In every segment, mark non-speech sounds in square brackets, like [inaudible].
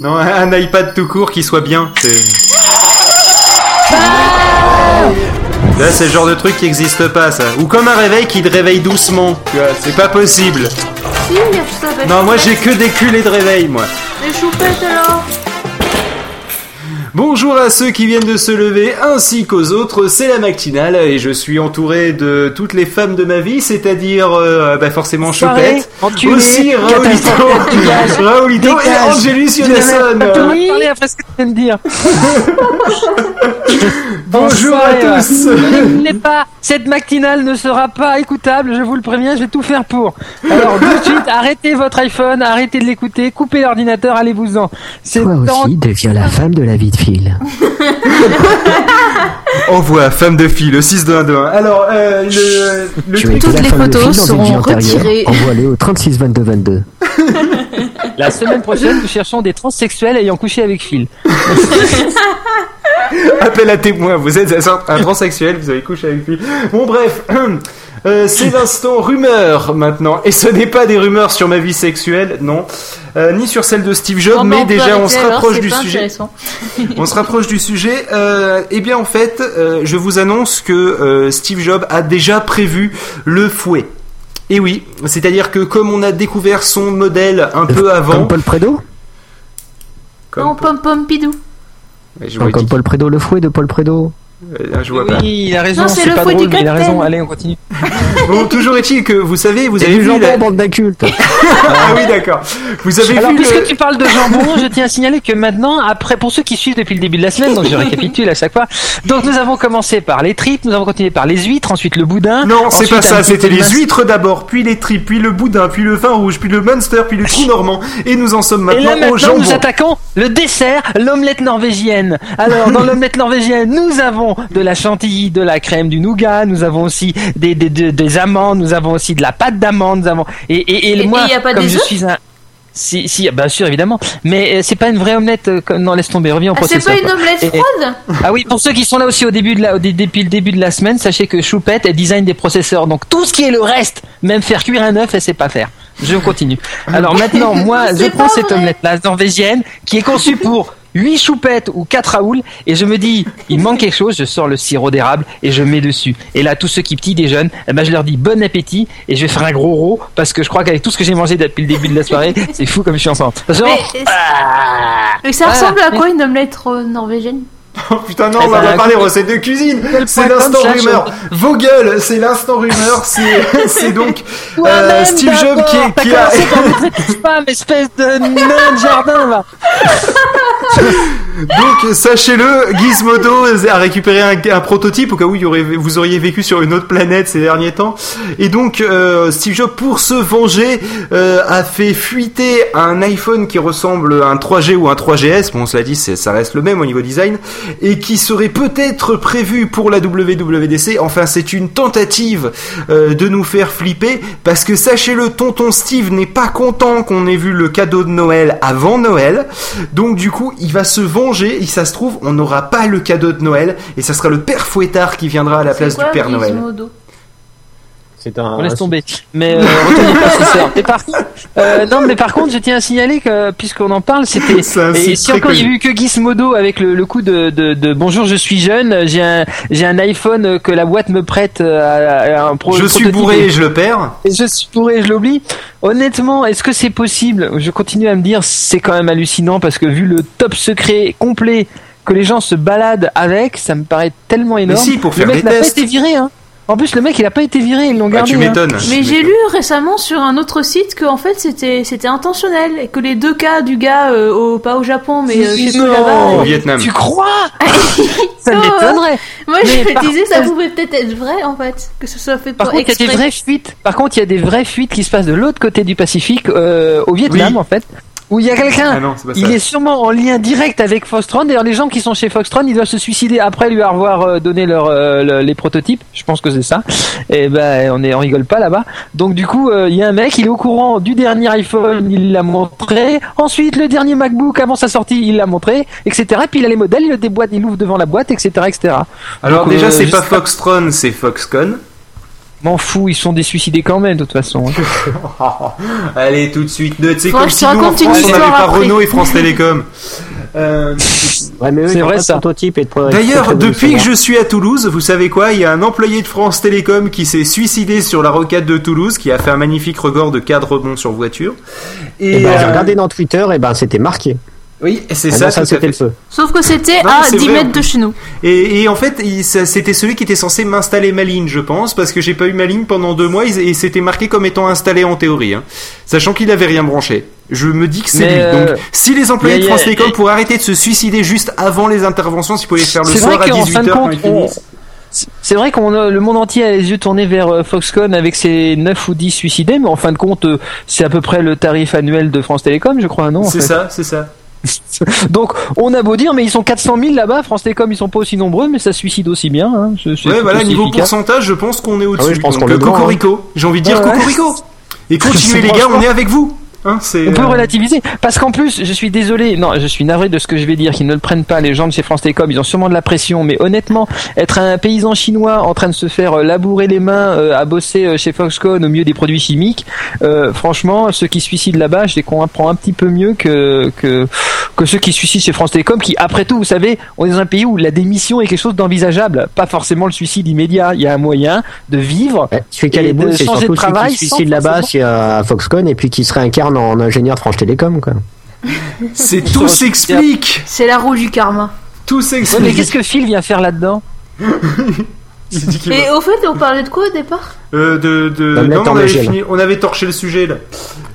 non, un iPad tout court qui soit bien. c'est- Là, c'est le genre de truc qui existe pas, ça. Ou comme un réveil qui te réveille doucement. Tu vois, c'est pas possible. Si, ça s'appelle Non, moi j'ai que des culés de réveil, moi. Les choupettes alors Bonjour à ceux qui viennent de se lever ainsi qu'aux autres, c'est la matinale et je suis entouré de toutes les femmes de ma vie, c'est-à-dire euh, bah forcément Soirée, Choupette, enculé, aussi Raoulito, catastrophe, dégage, Raoulito et parler après ce que tu viens de dire. [laughs] Bonjour à tous. Ne l'écoutez [laughs] pas. Cette matinale ne sera pas écoutable, je vous le préviens, je vais tout faire pour. Alors, tout de [laughs] suite, arrêtez votre iPhone, arrêtez de l'écouter, coupez l'ordinateur, allez-vous-en. C'est Toi temps- aussi, deviens la femme de la vie de fil. [laughs] Envoie femme de fille, le 6 de 1 de 1. Alors, euh, le, le Toutes les photos fil seront retirées. Envoie-les au 36 22 22. La semaine prochaine, nous cherchons des transsexuels ayant couché avec Phil. [laughs] Appel à témoin, vous êtes un transsexuel, vous avez couché avec lui. Bon bref, [clears throat] euh, c'est [clears throat] l'instant rumeur maintenant. Et ce n'est pas des rumeurs sur ma vie sexuelle, non. Euh, ni sur celle de Steve Jobs, bah, mais on peut déjà [laughs] on se rapproche du sujet. On se rapproche du sujet. Eh bien en fait, euh, je vous annonce que euh, Steve Jobs a déjà prévu le fouet. Et oui, c'est-à-dire que comme on a découvert son modèle un peu avant, Comme Paul Prédo comme, Non, pom pom pidou. Ouais, je Comme Paul Prédo, le fouet de Paul Prédo. Euh, je vois pas. Oui, il a raison, c'est pas drôle, du mais il a raison. Allez, on continue. [laughs] Bon, toujours est-il que vous savez, vous avez vu jambon, la... bande d'incultes. [laughs] Ah oui, d'accord. Vous avez Alors, vu puisque le... tu parles de jambon, je tiens à signaler que maintenant, après, pour ceux qui suivent depuis le début de la semaine, donc je récapitule à chaque fois. Donc, nous avons commencé par les tripes, nous avons continué par les huîtres, ensuite le boudin. Non, c'est pas ça, c'était les huîtres d'abord, puis les tripes, puis le boudin, puis le vin rouge, puis le monster, puis le trou normand, et nous en sommes Et maintenant, là maintenant, au jambon. nous attaquons le dessert, l'omelette norvégienne. Alors dans l'omelette norvégienne, nous avons de la chantilly, de la crème, du nougat, nous avons aussi des, des, des, des amandes, nous avons aussi de la pâte d'amande, nous avons et et, et, Et- moi y a pas comme des je suis un si, si, bien sûr, évidemment. Mais euh, c'est pas une vraie omelette. euh, non, laisse tomber, reviens au Ah, c'est pas une omelette Et- froide Ah oui, pour ceux qui sont là aussi au début de la, au depuis le début de la semaine, sachez que Choupette, elle design des processeurs. Donc tout ce qui est le reste, même faire cuire un œuf, elle sait pas faire. Je continue. Alors maintenant, moi, [laughs] je prends cette omelette-là norvégienne qui est conçue pour 8 choupettes ou 4 raoul et je me dis, il manque quelque chose, je sors le sirop d'érable et je mets dessus. Et là, tous ceux qui petits déjeunent, eh ben, je leur dis bon appétit et je vais faire un gros rot parce que je crois qu'avec tout ce que j'ai mangé depuis le début de la soirée, [laughs] c'est fou comme je suis ensemble. Genre, Mais, mais ça Voilà. ressemble à quoi une omelette euh, norvégienne Oh putain, non, Eh on va ben, pas parler recettes de cuisine. C'est l'instant rumeur. Vos gueules, c'est l'instant rumeur. C'est, [laughs] c'est donc euh, Steve Jobs qui, qui T'as a. commencé par [laughs] espèce de nain de jardin, va. just Donc sachez-le, Gizmodo a récupéré un, un prototype au cas où y aurait, vous auriez vécu sur une autre planète ces derniers temps. Et donc euh, Steve Jobs, pour se venger, euh, a fait fuiter un iPhone qui ressemble à un 3G ou un 3GS. Bon, cela dit, ça reste le même au niveau design, et qui serait peut-être prévu pour la WWDC. Enfin, c'est une tentative euh, de nous faire flipper, parce que sachez-le, Tonton Steve n'est pas content qu'on ait vu le cadeau de Noël avant Noël. Donc du coup, il va se venger. Et ça se trouve, on n'aura pas le cadeau de Noël, et ça sera le Père Fouettard qui viendra à la place quoi, du Père Noël. C'est un. On laisse tomber. Mais euh, retournez pas ce soir. Mais par contre, euh, non, mais par contre, je tiens à signaler que puisqu'on en parle, c'était [laughs] C'est un et si encore il y a eu que Gizmodo avec le, le coup de, de, de bonjour, je suis jeune, j'ai un j'ai un iPhone que la boîte me prête euh, à, à un pro, Je suis bourré et- et je le perds. et je suis bourré, je l'oublie. Honnêtement, est-ce que c'est possible? Je continue à me dire, c'est quand même hallucinant parce que vu le top secret complet que les gens se baladent avec, ça me paraît tellement énorme. si, pour faire le mec des n'a pas tests. été viré, hein. En plus, le mec, il a pas été viré, ils l'ont Bah, gardé. tu hein. m'étonnes. Mais j'ai lu récemment sur un autre site que en fait c'était c'était intentionnel et que les deux cas du gars euh, au pas au Japon mais euh, je sais plus Non. là-bas. Au Vietnam. Tu crois? [laughs] Ça m'étonnerait. Moi Mais je me disais ça pouvait peut-être être vrai en fait que ce soit fait Par pour contre, il y a des vraies fuites. Par contre, il y a des vraies fuites qui se passent de l'autre côté du Pacifique, euh, au Vietnam Oui. en fait, où il y a quelqu'un. Ah non, c'est pas ça. Il est sûrement en lien direct avec Foxtron. D'ailleurs, les gens qui sont chez Foxtron, ils doivent se suicider après lui avoir euh, donné leur, euh, le- les prototypes. Je pense que c'est ça. Et ben, on est, on rigole pas là-bas. Donc du coup, euh, il y a un mec, il est au courant du dernier iPhone, il l'a montré. Ensuite, le dernier MacBook avant sa sortie, il l'a montré, etc. Puis il a les modèles, il le déboîte, il ouvre devant la boîte, etc., etc. Alors Donc, déjà, euh, c'est je pas sais pas. Foxtron, c'est Foxconn. M'en fous, ils sont des suicidés quand même, de toute façon. hein. [laughs] Allez, tout de suite. C'est Faudra comme si nous, en raconte une France, on n'avait histoire pas. Renault et France Télécom. [laughs] Euh, Ouais, mais eux, C'est vrai, ça. prototype et de pro- D'ailleurs, depuis que je suis à Toulouse, vous savez quoi Il y a un employé de France Télécom qui s'est suicidé sur la rocade de Toulouse, qui a fait un magnifique record de 4 rebonds sur voiture. Et, Et ben, j'ai euh, regardé dans Twitter, et ben c'était marqué. Oui, c'est Ah ça, ça c'était fait. le feu. Sauf que c'était à c'est 10 vrai, en mètres de chez nous. Et, et en fait, c'était celui qui était censé m'installer ma ligne, je pense, parce que j'ai pas eu ma ligne pendant deux mois et c'était marqué comme étant installé en théorie, hein, sachant qu'il avait rien branché. Je me dis que c'est lui. euh, Donc, si les employés a- de France a- Télécom pourraient arrêter de se suicider juste avant les interventions, s'ils pouvaient le faire le C'est soir vrai à qu'en 18h fin de quand compte, ils on- finissent. C'est vrai qu'on a le monde entier a les yeux tournés vers euh, Foxconn avec ses 9 ou 10 suicidés, mais en fin de compte, euh, c'est à peu près le tarif annuel de France Télécom, je crois, non C'est ça, c'est ça. [laughs] Donc, on a beau dire, mais ils sont 400 000 là-bas. France Télécom, ils sont pas aussi nombreux, mais ça suicide aussi bien. Hein. Ouais, voilà, niveau efficace. pourcentage, je pense qu'on est au-dessus. Ah oui, je pense Donc, qu'on est euh, devant, Cocorico. J'ai envie de dire Ouais, ouais. Cocorico. Et continuez [laughs] les gars, on est avec vous. Hein, On peut euh, relativiser. Parce qu'en plus, je suis désolé, non, je suis navré de ce que je vais dire, qu'ils ne le prennent pas les gens de chez France Télécom, ils ont sûrement de la pression, mais honnêtement, être un paysan chinois en train de se faire euh, labourer les mains euh, à bosser chez Foxconn au milieu des produits chimiques, euh, franchement, ceux qui suicident là-bas, je les comprends un petit peu mieux que que que ceux qui suicident chez France Télécom, qui après tout, vous savez, on est dans un pays où la démission est quelque chose d'envisageable, pas forcément le suicide immédiat. Il y a un moyen de vivre. Ouais, celui qui a Et les boules, de c'est changer surtout de celui travail qui suicide là-bas c'est à Foxconn et puis qui se réincarne en ingénieur de France Télécom, quoi. [laughs] c'est tout s'explique. C'est la roue du karma. Tout Ouais, mais s'explique. qu'est-ce que Phil vient faire là-dedans [laughs] Et au fait, on parlait de quoi au départ? Euh, de, de... Non, on avait fini, on avait torché le sujet là.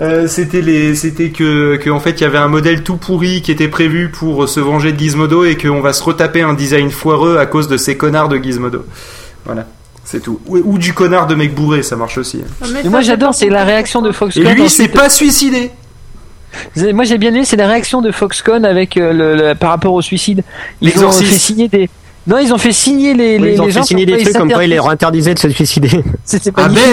Euh, c'était les, c'était que, que en fait il y avait un modèle tout pourri qui était prévu pour se venger de Gizmodo et qu'on va se retaper un design foireux à cause de ces connards de Gizmodo. Voilà, c'est tout. Ou, ou du connard de mec bourré, ça marche aussi. hein. Mais moi j'adore, c'est la réaction de Et Foxconn. lui, il s'est pas suicidé. Moi j'ai bien aimé, c'est la réaction de Foxconn avec euh, le, le- par rapport au suicide. Ils ont fait signer des. Non, ils ont fait signer les, Oui, les, ils ont les fait signer des trucs comme quoi il s'interdisent. leur interdisait de se suicider. [laughs] C'était Ah magnifique.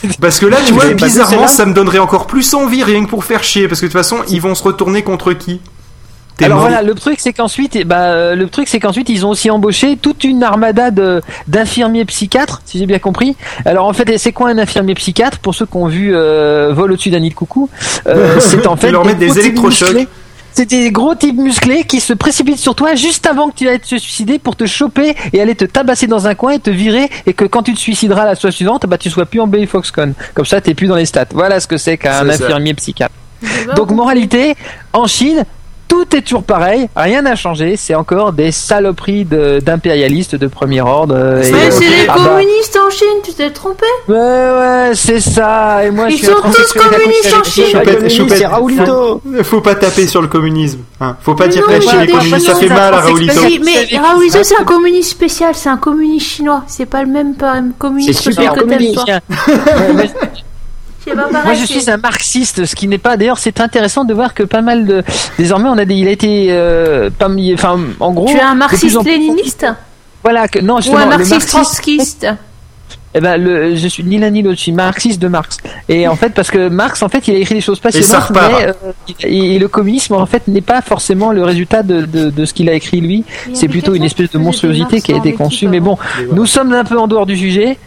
belle [laughs] [laughs] Parce que là, tu vois, pas bizarrement, ça me donnerait encore plus envie rien que pour faire chier, parce que de toute façon, ils vont se retourner contre qui? Alors mort. voilà, le truc c'est qu'ensuite, euh, le truc c'est qu'ensuite ils ont aussi embauché toute une armada de d'infirmiers psychiatres, si j'ai bien compris. Alors en fait, c'est quoi un infirmier psychiatre? Pour ceux qui ont vu euh, Vol au-dessus d'un nid de coucou, euh, c'est en Ils fait leur mettent des électrochocs. C'est des gros types musclés qui se précipitent sur toi juste avant que tu ailles te suicider pour te choper et aller te tabasser dans un coin et te virer et que quand tu te suicideras la soirée suivante, bah tu sois plus en BI Foxconn. Comme ça, t'es plus dans les stats. Voilà ce que c'est qu'un infirmier psychiatre. Donc moralité, en Chine, tout est toujours pareil, rien n'a changé, c'est encore des saloperies d'impérialistes de, premier ordre. euh, et- Mais c'est les Ah bah, communistes en Chine, tu t'es trompé? Ouais, ouais, c'est ça. Et moi, Ils je suis sont un tous communistes en Chine. c'est Raoulito. Faut pas taper sur le communisme. Hein. Faut pas Mais dire que communistes ça fait c'est mal à un Raoulito. Mais, Raoulito, c'est un communiste spécial, c'est un communiste chinois. C'est pas le même, pas le même communiste C'est que toi. Moi, je suis un marxiste, ce qui n'est pas. D'ailleurs, c'est intéressant de voir que pas mal de. Désormais, on a des. Il a été. euh, pas Enfin, en gros. Tu es un plus en marxiste-léniniste Voilà. Que, non, Ou un le marxiste marxisme- trotskiste Eh ben, le, je suis ni l'un ni l'autre. Je suis marxiste de Marx. Et en fait, parce que Marx, en fait, il a écrit des choses passionnantes, mais euh, et, et le communisme, en fait, n'est pas forcément le résultat de, de, de ce qu'il a écrit lui. C'est plutôt une espèce de monstruosité qui a été conçue. Mais bon, nous sommes un peu en dehors du sujet.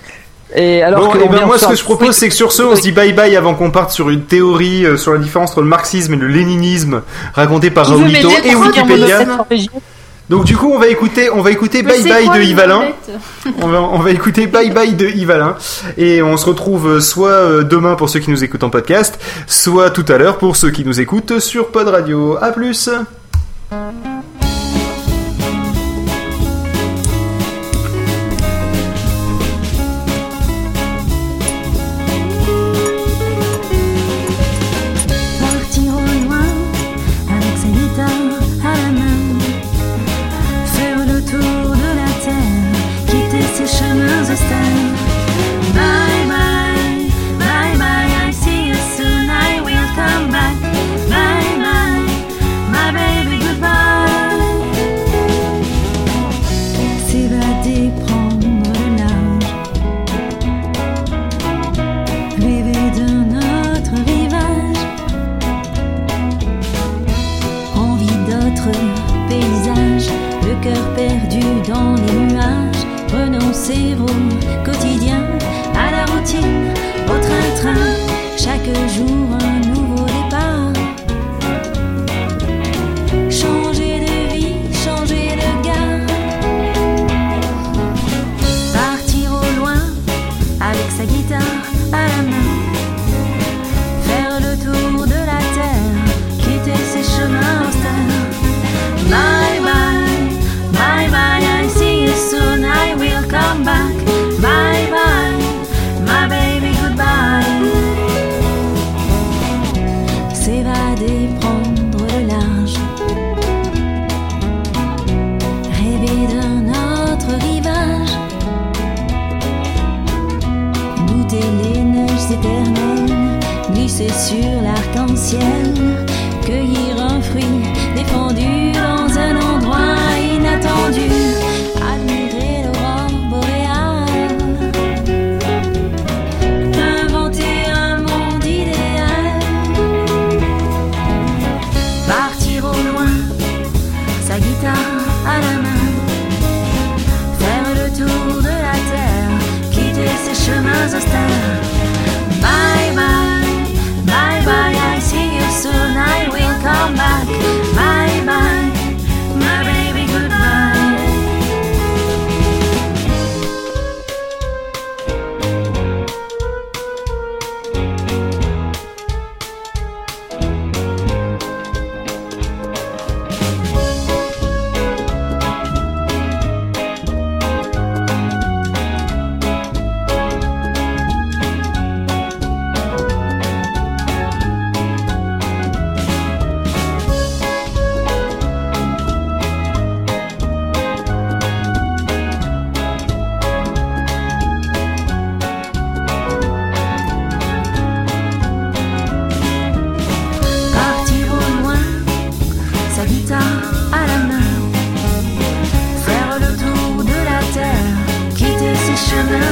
Et alors Bon, que eh ben, moi, ce que je propose, c'est que sur ce, on se dit bye bye avant qu'on parte sur une théorie euh, sur la différence entre le marxisme et le léninisme racontée par Raoulito et Wikipédia. Donc, du coup, on va écouter, on va écouter Mais bye bye quoi de omelette [laughs] On va, on va écouter Bye Bye de Yves Alain. Et on se retrouve euh, soit euh, demain pour ceux qui nous écoutent en podcast, soit tout à l'heure pour ceux qui nous écoutent sur Pod Radio. A plus ciszy ma zostanie sérum quotidien, à la routine, au train-train, chaque jour.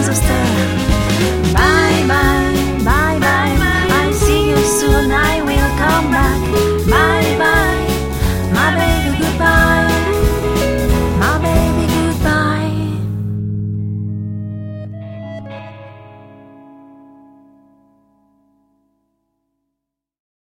of stars.